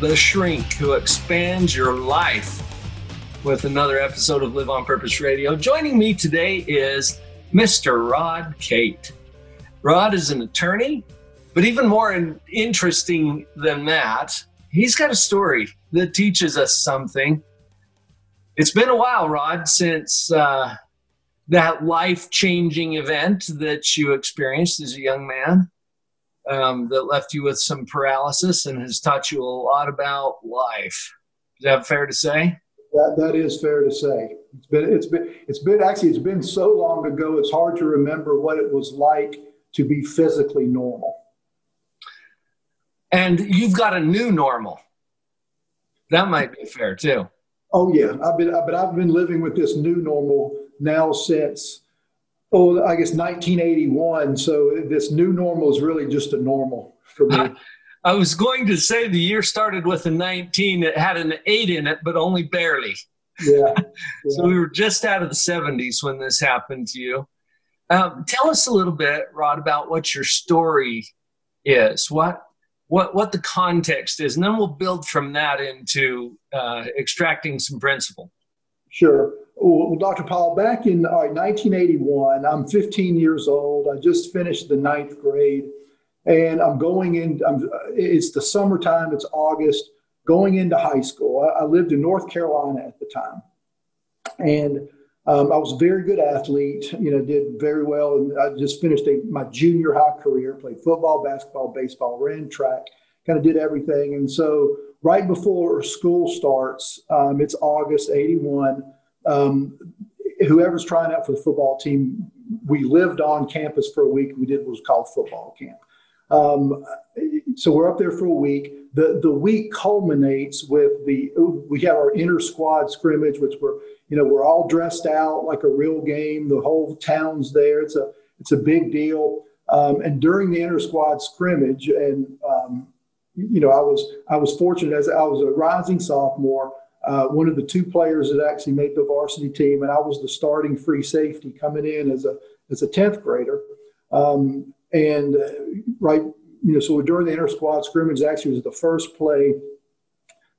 the shrink who expands your life with another episode of Live on Purpose Radio. Joining me today is Mr. Rod Cate. Rod is an attorney, but even more interesting than that, he's got a story that teaches us something. It's been a while, Rod, since uh, that life changing event that you experienced as a young man um, that left you with some paralysis and has taught you a lot about life. Is that fair to say? That, that is fair to say. It's been, it's been, it's been actually, it's been so long ago, it's hard to remember what it was like to be physically normal. And you've got a new normal. That might be fair too. Oh yeah, I've been, but I've been living with this new normal now since oh, I guess 1981. So this new normal is really just a normal for me. I was going to say the year started with a 19. It had an eight in it, but only barely. Yeah. yeah. so we were just out of the 70s when this happened to you. Um, tell us a little bit, Rod, about what your story is. What what what the context is, and then we'll build from that into uh, extracting some principle. Sure. Well, Dr. Paul, back in uh, 1981, I'm 15 years old. I just finished the ninth grade, and I'm going in. I'm, it's the summertime. It's August. Going into high school. I, I lived in North Carolina at the time, and um, I was a very good athlete. You know, did very well, and I just finished a, my junior high career. Played football, basketball, baseball, ran track. Kind of did everything, and so right before school starts, um, it's August '81 um, whoever's trying out for the football team, we lived on campus for a week. We did what was called football camp. Um, so we're up there for a week. The the week culminates with the we have our inter squad scrimmage, which we're you know we're all dressed out like a real game. The whole town's there. It's a it's a big deal. Um, and during the inter squad scrimmage, and um, you know I was I was fortunate as I was a rising sophomore uh, one of the two players that actually made the varsity team, and I was the starting free safety coming in as a as a tenth grader. Um, and uh, right, you know, so during the inter squad scrimmage, actually was the first play.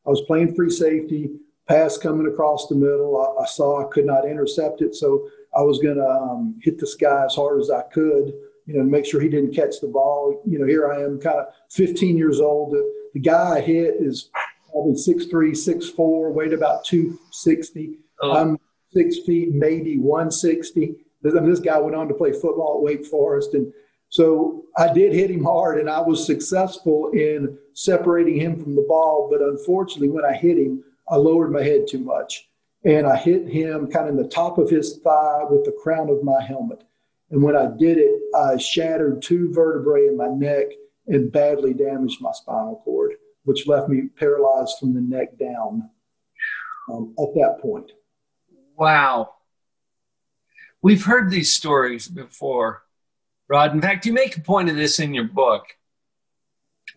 I was playing free safety, pass coming across the middle. I, I saw I could not intercept it, so I was going to um, hit this guy as hard as I could, you know, to make sure he didn't catch the ball. You know, here I am, kind of 15 years old. The, the guy I hit is probably six three, six four, weighed about two sixty. Oh. I'm six feet, maybe one sixty. This guy went on to play football at Wake Forest, and so I did hit him hard, and I was successful in separating him from the ball. But unfortunately, when I hit him, I lowered my head too much, and I hit him kind of in the top of his thigh with the crown of my helmet. And when I did it, I shattered two vertebrae in my neck and badly damaged my spinal cord which left me paralyzed from the neck down um, at that point. Wow. We've heard these stories before, Rod. In fact, you make a point of this in your book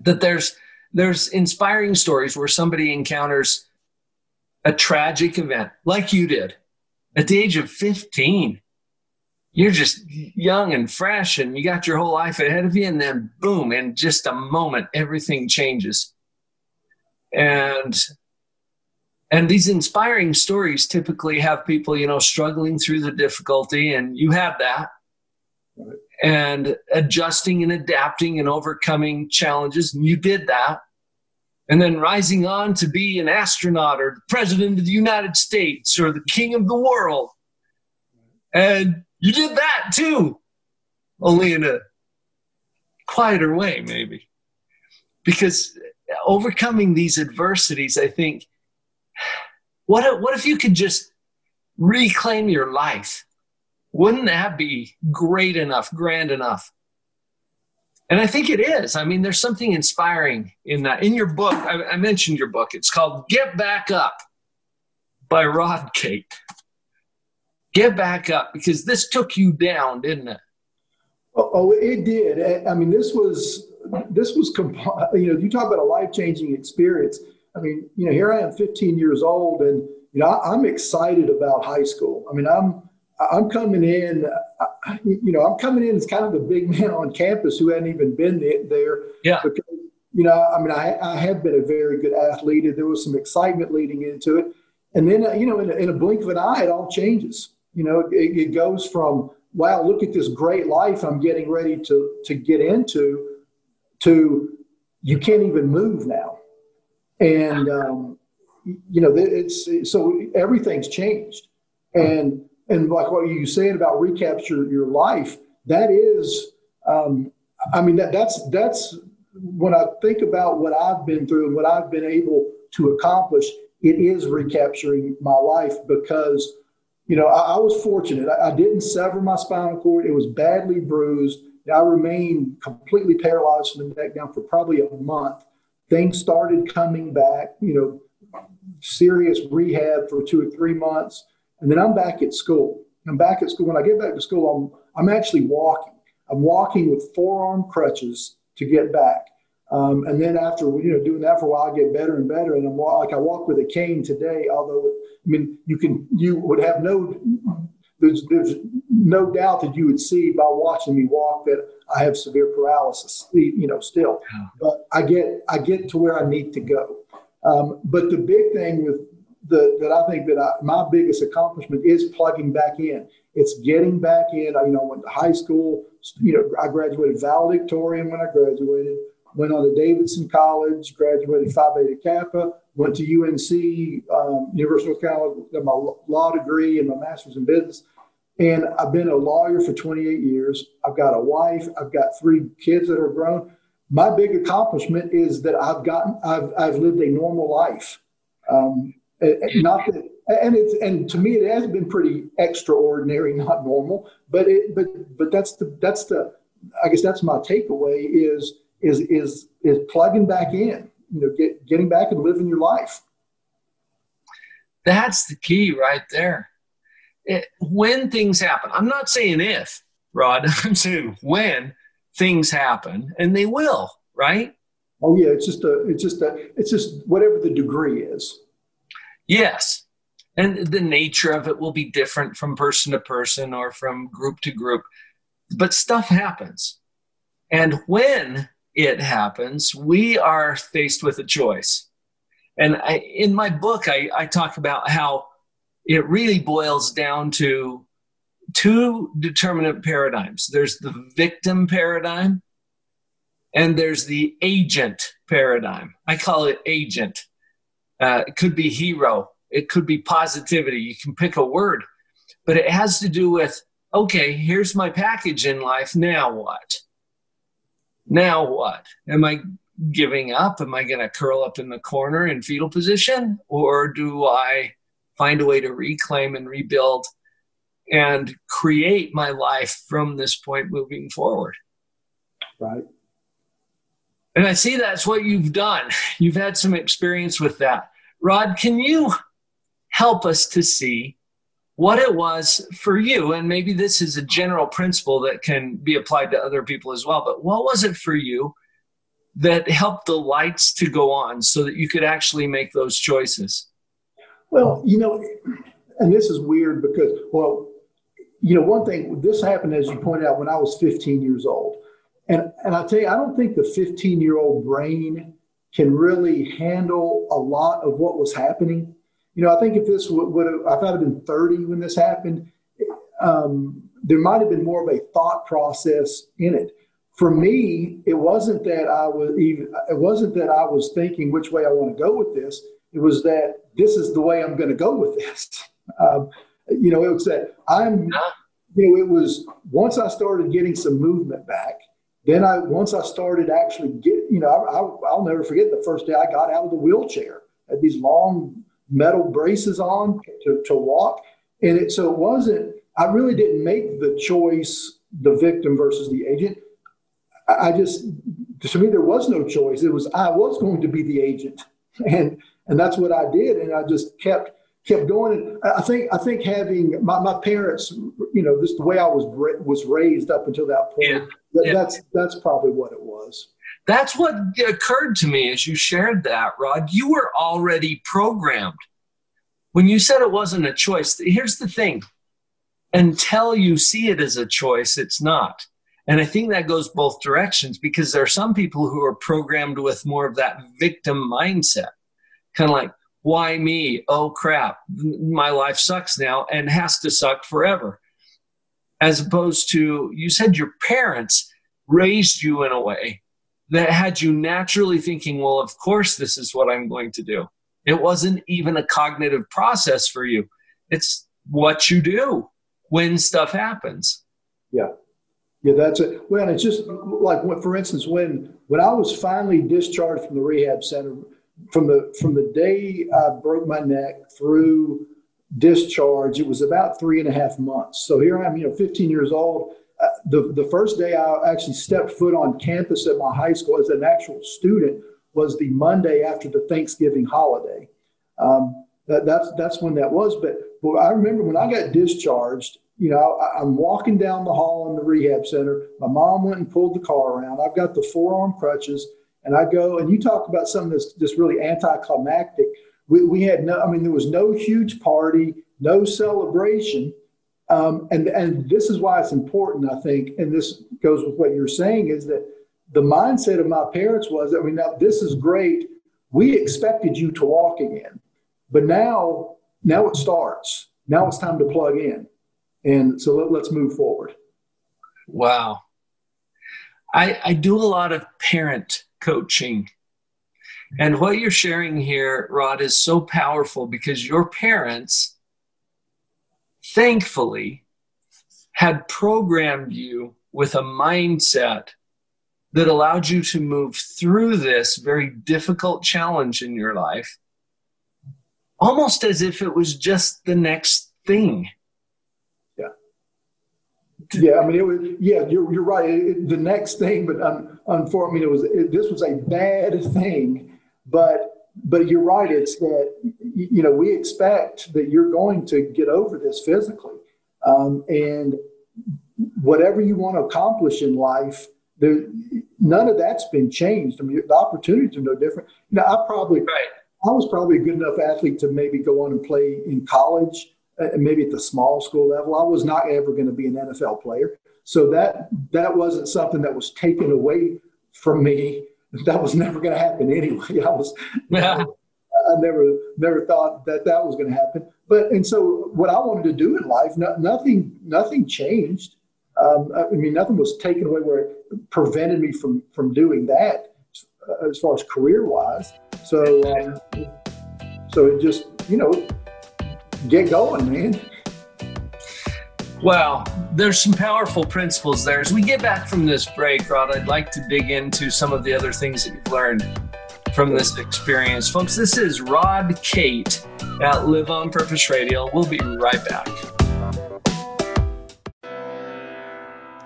that there's there's inspiring stories where somebody encounters a tragic event like you did at the age of 15 you're just young and fresh and you got your whole life ahead of you and then boom in just a moment everything changes and and these inspiring stories typically have people you know struggling through the difficulty and you have that. And adjusting and adapting and overcoming challenges and you did that. And then rising on to be an astronaut or the president of the united states or the king of the world. And you did that too only in a quieter way maybe. Because overcoming these adversities, I think, what if, what if you could just reclaim your life? Wouldn't that be great enough, grand enough? And I think it is. I mean, there's something inspiring in that. In your book, I, I mentioned your book. It's called Get Back Up. by Rod Cate. Get back up because this took you down, didn't it? Oh, oh it did. I mean, this was this was you know you talk about a life changing experience. I mean, you know, here I am, 15 years old, and you know I, am excited about high school. I mean, I'm I'm coming in, you know, I'm coming in as kind of the big man on campus who hadn't even been there. Yeah. Because, you know, I mean, I, I have been a very good athlete, and there was some excitement leading into it. And then, uh, you know, in a, in a blink of an eye, it all changes. You know, it, it goes from wow, look at this great life I'm getting ready to to get into, to you can't even move now, and um, you know, it's so everything's changed, and and like what you said about recapture your life, that is, um, I mean, that that's that's when I think about what I've been through and what I've been able to accomplish, it is recapturing my life because you know, I, I was fortunate. I, I, didn't sever my spinal cord. It was badly bruised. I remained completely paralyzed from the neck down for probably a month. Things started coming back, you know, serious rehab for two or three months. And then I'm back at school. I'm back at school. When I get back to school, I'm, I'm actually walking. I'm walking with forearm crutches to get back. Um, and then after you know doing that for a while, I get better and better. And I'm like I walk with a cane today. Although I mean you can you would have no there's there's no doubt that you would see by watching me walk that I have severe paralysis. You know still, but I get I get to where I need to go. Um, but the big thing with the that I think that I, my biggest accomplishment is plugging back in. It's getting back in. I, you know, went to high school. You know, I graduated valedictorian when I graduated went on to Davidson College, graduated Phi Beta Kappa, went to UNC, um, University of North Carolina, got my law degree and my master's in business. And I've been a lawyer for 28 years. I've got a wife. I've got three kids that are grown. My big accomplishment is that I've gotten, I've, I've lived a normal life. Um, not that, and it's, and to me, it has been pretty extraordinary, not normal, but it, but, but that's the, that's the, I guess that's my takeaway is, is is is plugging back in you know get, getting back and living your life that's the key right there it, when things happen. I'm not saying if rod. I'm saying when things happen and they will right? Oh yeah it's just a it's just a it's just whatever the degree is. Yes. And the nature of it will be different from person to person or from group to group. But stuff happens. And when it happens, we are faced with a choice. And I, in my book, I, I talk about how it really boils down to two determinant paradigms there's the victim paradigm, and there's the agent paradigm. I call it agent. Uh, it could be hero, it could be positivity. You can pick a word, but it has to do with okay, here's my package in life. Now what? now what? Am I giving up? Am I going to curl up in the corner in fetal position? Or do I find a way to reclaim and rebuild and create my life from this point moving forward? Right. And I see that's what you've done. You've had some experience with that. Rod, can you help us to see what it was for you and maybe this is a general principle that can be applied to other people as well but what was it for you that helped the lights to go on so that you could actually make those choices well you know and this is weird because well you know one thing this happened as you pointed out when i was 15 years old and and i tell you i don't think the 15 year old brain can really handle a lot of what was happening you know, I think if this would, would have, if I'd have been 30 when this happened, um, there might have been more of a thought process in it. For me, it wasn't that I was even, it wasn't that I was thinking which way I want to go with this. It was that this is the way I'm going to go with this. Um, you know, it was that I'm, you know, it was once I started getting some movement back, then I, once I started actually get, you know, I, I, will never forget the first day I got out of the wheelchair at these long metal braces on to, to walk. And it, so it wasn't, I really didn't make the choice, the victim versus the agent. I, I just, to me, there was no choice. It was, I was going to be the agent. And, and that's what I did. And I just kept, kept going. I think I think having my, my parents, you know, just the way I was was raised up until that point. Yeah. That, yeah. That's that's probably what it was. That's what occurred to me as you shared that, Rod. You were already programmed. When you said it wasn't a choice, here's the thing until you see it as a choice, it's not. And I think that goes both directions because there are some people who are programmed with more of that victim mindset, kind of like, why me? Oh crap, my life sucks now and has to suck forever. As opposed to, you said your parents raised you in a way that had you naturally thinking, well, of course, this is what I'm going to do. It wasn't even a cognitive process for you. It's what you do when stuff happens. Yeah. Yeah, that's it. Well, it's just like, for instance, when when I was finally discharged from the rehab center, from the from the day I broke my neck through discharge, it was about three and a half months. So here I am, you know, 15 years old. Uh, the the first day I actually stepped foot on campus at my high school as an actual student was the Monday after the Thanksgiving holiday. Um, that, that's that's when that was. But, but I remember when I got discharged, you know, I, I'm walking down the hall in the rehab center. My mom went and pulled the car around. I've got the forearm crutches. And I go, and you talk about something that's just really anticlimactic. We, we had no, I mean, there was no huge party, no celebration. Um, and, and this is why it's important, I think, and this goes with what you're saying, is that the mindset of my parents was, I mean, now this is great. We expected you to walk again, but now, now it starts. Now it's time to plug in. And so let, let's move forward. Wow. I, I do a lot of parent coaching. And what you're sharing here, Rod, is so powerful because your parents, thankfully, had programmed you with a mindset that allowed you to move through this very difficult challenge in your life almost as if it was just the next thing. Yeah, I mean, it was. Yeah, you're, you're right. It, the next thing, but um, unfortunately, it was it, this was a bad thing. But but you're right. It's that you know we expect that you're going to get over this physically, um, and whatever you want to accomplish in life, there none of that's been changed. I mean, the opportunities are no different. You know, I probably right. I was probably a good enough athlete to maybe go on and play in college maybe at the small school level. I was not ever going to be an NFL player. So that that wasn't something that was taken away from me. That was never going to happen anyway. I was yeah. I never never thought that that was going to happen. But and so what I wanted to do in life, no, nothing nothing changed. Um, I mean, nothing was taken away where it prevented me from from doing that uh, as far as career wise. So um, so it just you know get going, man. Well, there's some powerful principles there. As we get back from this break, Rod, I'd like to dig into some of the other things that you've learned from this experience. Folks, this is Rod Cate at Live on Purpose Radio. We'll be right back.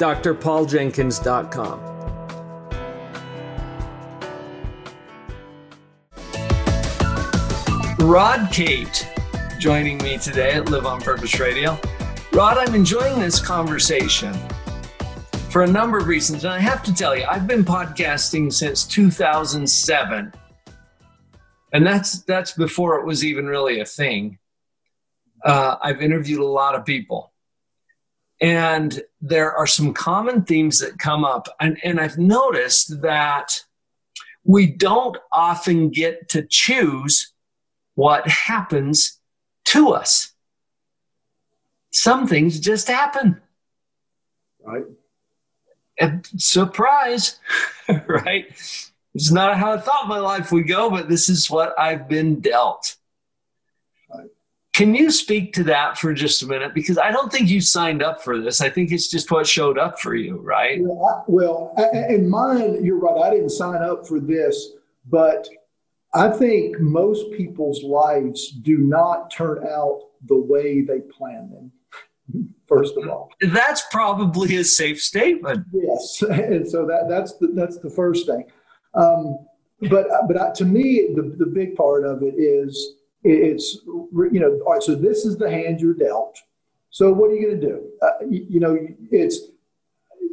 drpauljenkins.com. Rod Cate joining me today at Live on Purpose Radio. Rod, I'm enjoying this conversation for a number of reasons. And I have to tell you, I've been podcasting since 2007. And that's that's before it was even really a thing. Uh, I've interviewed a lot of people. And there are some common themes that come up. And, and I've noticed that we don't often get to choose what happens to us. Some things just happen. Right. And surprise, right? It's not how I thought my life would go, but this is what I've been dealt. Can you speak to that for just a minute? Because I don't think you signed up for this. I think it's just what showed up for you, right? Well, I, well in mine, you're right. I didn't sign up for this, but I think most people's lives do not turn out the way they plan them. First of all, that's probably a safe statement. Yes, and so that that's the, that's the first thing. Um, but but to me, the the big part of it is it's you know all right. So this is the hand you're dealt. So what are you going to do? Uh, you, you, know, it's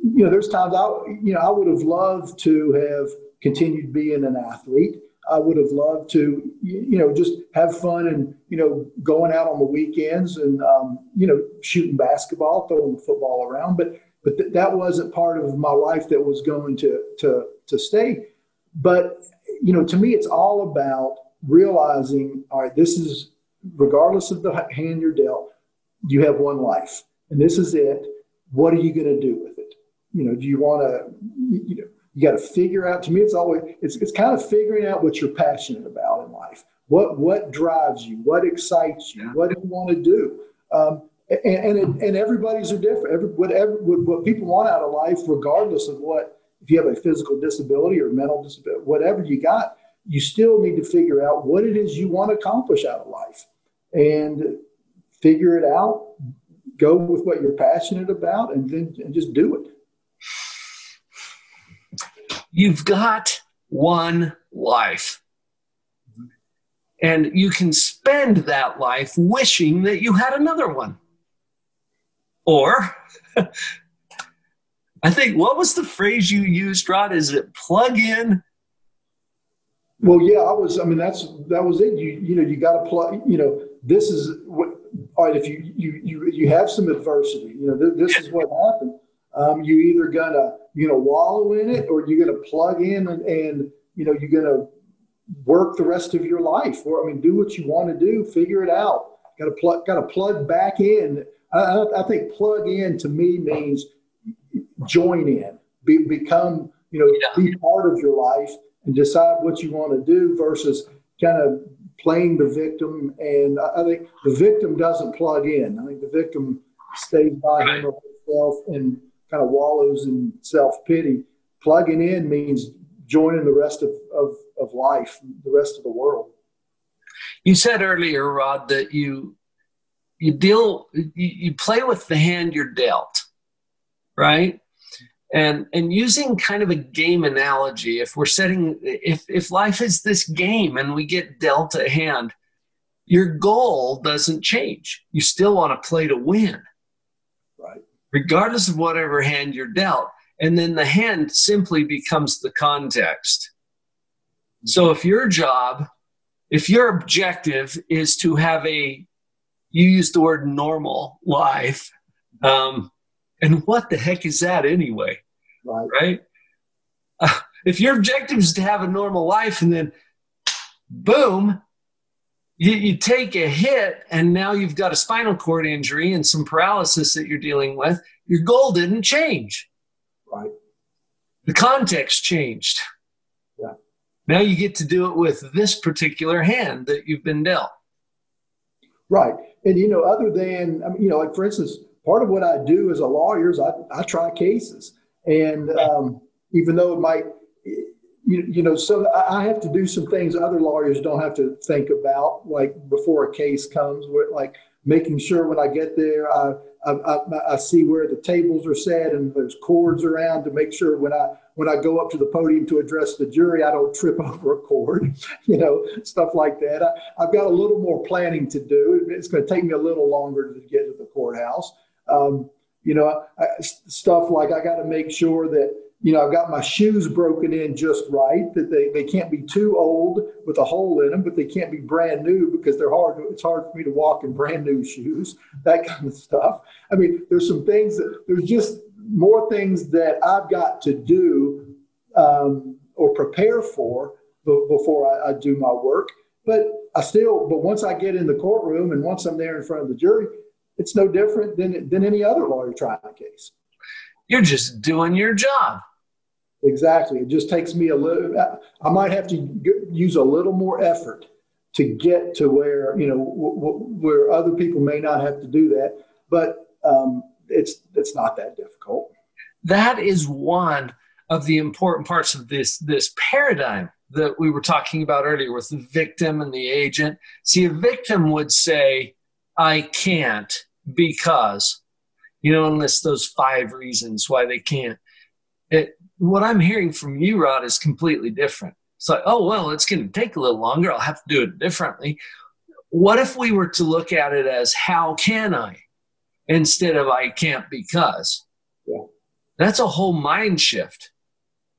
you know, there's times I you know I would have loved to have continued being an athlete. I would have loved to, you know, just have fun and, you know, going out on the weekends and, um, you know, shooting basketball, throwing the football around. But, but th- that wasn't part of my life that was going to, to, to stay. But, you know, to me, it's all about realizing, all right, this is, regardless of the hand you're dealt, you have one life and this is it. What are you going to do with it? You know, do you want to, you know, you got to figure out to me it's always it's, it's kind of figuring out what you're passionate about in life. What what drives you? What excites you? What do you want to do? Um, and and, it, and everybody's are different. Every, whatever what people want out of life regardless of what if you have a physical disability or mental disability whatever you got you still need to figure out what it is you want to accomplish out of life and figure it out go with what you're passionate about and then and just do it You've got one life. And you can spend that life wishing that you had another one. Or, I think, what was the phrase you used, Rod? Is it plug in? Well, yeah, I was. I mean, that's that was it. You you know, you got to plug. You know, this is what. All right, if you you you you have some adversity, you know, th- this is what happened. Um, you either gonna you know wallow in it or you're gonna plug in and, and you know you're gonna work the rest of your life. Or I mean, do what you want to do, figure it out. Got to plug, got to plug back in. I, I, think plug in to me means join in, be, become you know yeah. be part of your life and decide what you want to do versus kind of playing the victim. And I, think the victim doesn't plug in. I think the victim stays by him or herself and kind of wallows in self pity. Plugging in means joining the rest of, of, of life, the rest of the world. You said earlier, Rod, that you you deal you, you play with the hand you're dealt, right? And and using kind of a game analogy, if we're setting if if life is this game and we get dealt a hand, your goal doesn't change. You still want to play to win right regardless of whatever hand you're dealt. And then the hand simply becomes the context. So if your job, if your objective is to have a, you use the word normal life, um, and what the heck is that anyway? Right. right? Uh, if your objective is to have a normal life and then boom, you, you take a hit and now you've got a spinal cord injury and some paralysis that you're dealing with, your goal didn't change. Right. The context changed. Yeah. Now you get to do it with this particular hand that you've been dealt. Right. And, you know, other than, I mean, you know, like for instance, part of what I do as a lawyer is I, I try cases. And um, even though it might, you, you know, so I have to do some things other lawyers don't have to think about, like before a case comes, where, like making sure when I get there, I, I, I, I, see where the tables are set and there's cords around to make sure when I when I go up to the podium to address the jury, I don't trip over a cord, you know, stuff like that. I, have got a little more planning to do. It's going to take me a little longer to get to the courthouse. Um, you know, I, stuff like I got to make sure that you know, I've got my shoes broken in just right, that they, they can't be too old with a hole in them, but they can't be brand new because they're hard. It's hard for me to walk in brand new shoes, that kind of stuff. I mean, there's some things that there's just more things that I've got to do um, or prepare for before I, I do my work. But I still, but once I get in the courtroom and once I'm there in front of the jury, it's no different than, than any other lawyer trying a case. You're just doing your job. Exactly. It just takes me a little, I might have to use a little more effort to get to where, you know, where other people may not have to do that. But um, it's, it's not that difficult. That is one of the important parts of this, this paradigm that we were talking about earlier with the victim and the agent. See, a victim would say, I can't because, you know, unless those five reasons why they can't. It, what I'm hearing from you, Rod, is completely different. It's like, oh, well, it's going to take a little longer. I'll have to do it differently. What if we were to look at it as, how can I? Instead of, I can't because. Yeah. That's a whole mind shift.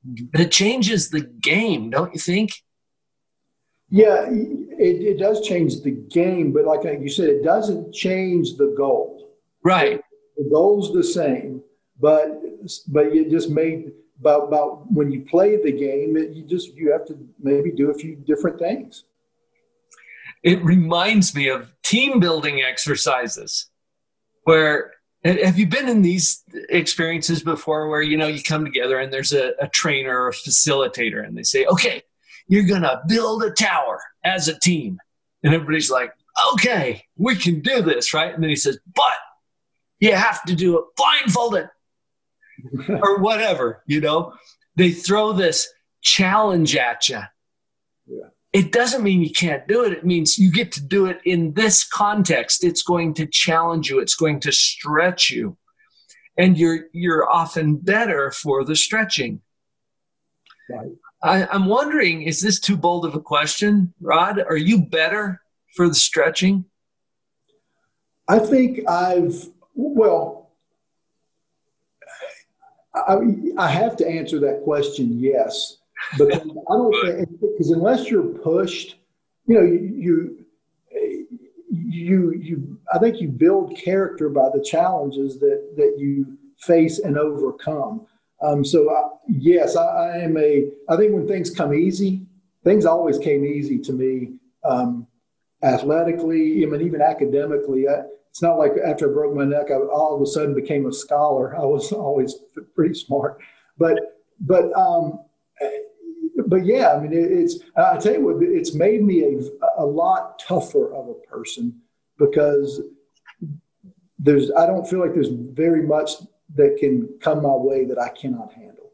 Mm-hmm. But it changes the game, don't you think? Yeah, it, it does change the game, but like you said, it doesn't change the goal. Right. The goal's the same, but but you just made about, about when you play the game, it, you just you have to maybe do a few different things. It reminds me of team building exercises where have you been in these experiences before where you know you come together and there's a, a trainer or a facilitator and they say okay you're gonna build a tower as a team and everybody's like okay we can do this right and then he says but you have to do it blindfolded or whatever, you know, they throw this challenge at you. Yeah. It doesn't mean you can't do it. It means you get to do it in this context. It's going to challenge you. It's going to stretch you. And you're you're often better for the stretching. Right. I, I'm wondering, is this too bold of a question, Rod? Are you better for the stretching? I think I've well, I, I have to answer that question yes, because I don't think because unless you're pushed, you know, you, you you you I think you build character by the challenges that that you face and overcome. Um, so I, yes, I, I, am a. I think when things come easy, things always came easy to me. Um, athletically, I mean, even academically. I, it's not like after I broke my neck, I all of a sudden became a scholar. I was always pretty smart, but but um, but yeah, I mean, it, it's I tell you what, it's made me a, a lot tougher of a person because there's I don't feel like there's very much that can come my way that I cannot handle.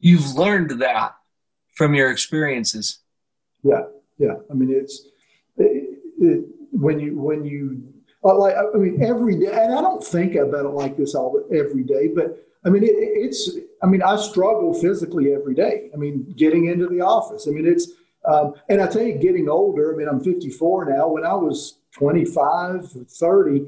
You've learned that from your experiences. Yeah, yeah. I mean, it's it, it, when you when you uh, like I mean every day, and I don't think about it like this all every day, but I mean it, it's I mean I struggle physically every day. I mean getting into the office. I mean it's um, and I tell you, getting older. I mean I'm 54 now. When I was 25, 30,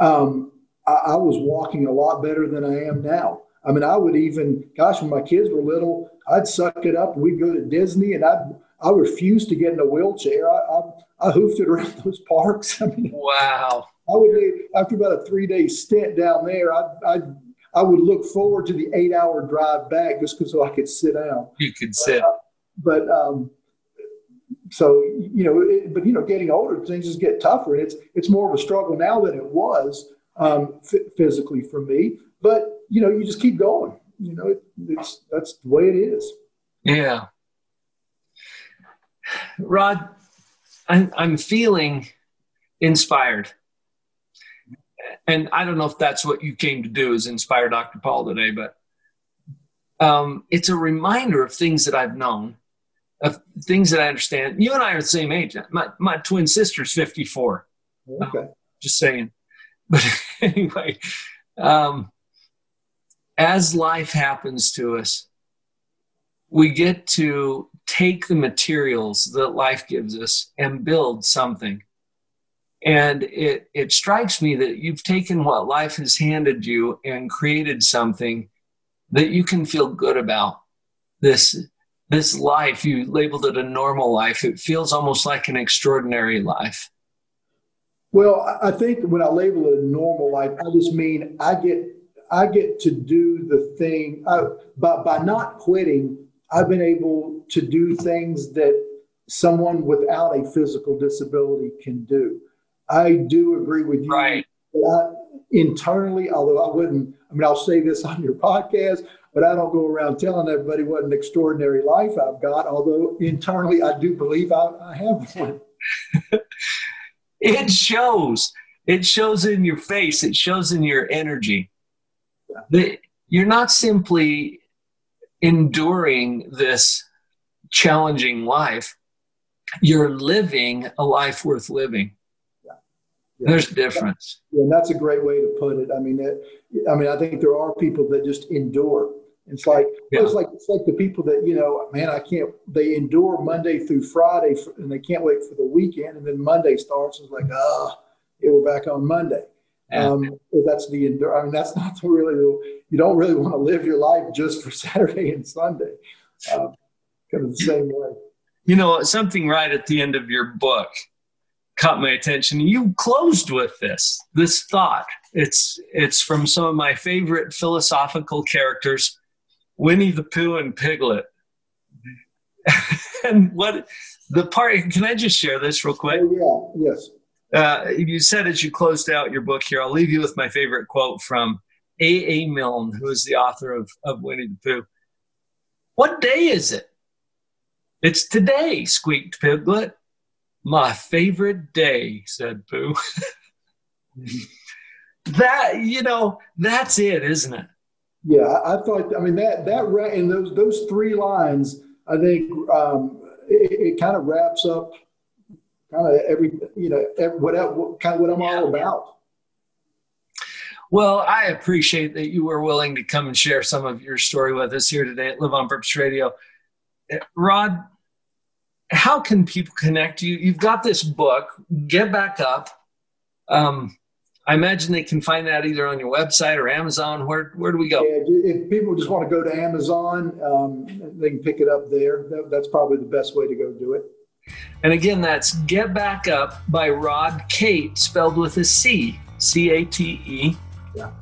um, I, I was walking a lot better than I am now. I mean, I would even, gosh, when my kids were little, I'd suck it up. We'd go to Disney, and I'd I refused to get in a wheelchair. I, I, I hoofed it around those parks. I mean, wow. I would after about a three day stint down there. I, I I would look forward to the eight hour drive back just because so I could sit down. You could sit. Uh, but um, so you know, it, but you know, getting older, things just get tougher. And it's it's more of a struggle now than it was um, f- physically for me. But you know, you just keep going. You know, it, it's that's the way it is. Yeah. Rod, I'm, I'm feeling inspired. And I don't know if that's what you came to do is inspire Dr. Paul today, but um, it's a reminder of things that I've known, of things that I understand. You and I are the same age. My, my twin sister's 54. Okay. Um, just saying. But anyway, um, as life happens to us, we get to take the materials that life gives us and build something. And it, it strikes me that you've taken what life has handed you and created something that you can feel good about. This this life you labeled it a normal life. It feels almost like an extraordinary life well i think when i label it a normal life i just mean i get i get to do the thing I, by, by not quitting i've been able to do things that someone without a physical disability can do. I do agree with you. Right. I, internally although i wouldn't i mean i'll say this on your podcast but I don't go around telling everybody what an extraordinary life I've got, although internally I do believe I, I have one. it shows. It shows in your face, it shows in your energy. That you're not simply enduring this challenging life, you're living a life worth living. Yeah. There's a difference. Yeah, and that's a great way to put it. I mean, it, I mean, I think there are people that just endure it's like yeah. it's like it's like the people that you know, man, I can't. They endure Monday through Friday, for, and they can't wait for the weekend, and then Monday starts. It's like, ah, oh, yeah, we're back on Monday. Yeah. Um, that's the endure. I mean, that's not really. You don't really want to live your life just for Saturday and Sunday. Um, kind of the same way. You know, something right at the end of your book caught my attention. You closed with this this thought. It's it's from some of my favorite philosophical characters Winnie the Pooh and Piglet. and what the part, can I just share this real quick? Oh, yeah, yes. Uh, you said as you closed out your book here, I'll leave you with my favorite quote from A. A. Milne, who is the author of, of Winnie the Pooh. What day is it? It's today, squeaked Piglet. My favorite day, said Pooh. that, you know, that's it, isn't it? Yeah, I thought. I mean that that and those those three lines. I think um, it, it kind of wraps up kind of every you know every, what, what kind of what I'm yeah. all about. Well, I appreciate that you were willing to come and share some of your story with us here today at Live on Purpose Radio. Rod, how can people connect you? You've got this book, Get Back Up. Um, I imagine they can find that either on your website or Amazon. Where where do we go? Yeah, if people just want to go to Amazon, um, they can pick it up there. That, that's probably the best way to go do it. And again, that's Get Back Up by Rod Cate, spelled with a C, C A T E. Yeah.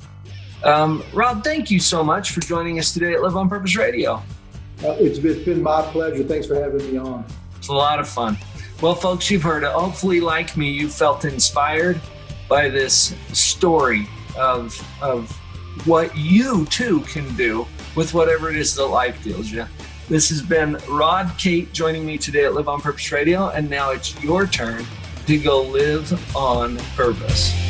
Um, Rod, thank you so much for joining us today at Live on Purpose Radio. Uh, it's, it's been my pleasure. Thanks for having me on. It's a lot of fun. Well, folks, you've heard it. Hopefully, like me, you felt inspired by this story of, of what you too can do with whatever it is that life deals you. This has been Rod Cate joining me today at Live on Purpose Radio, and now it's your turn to go live on purpose.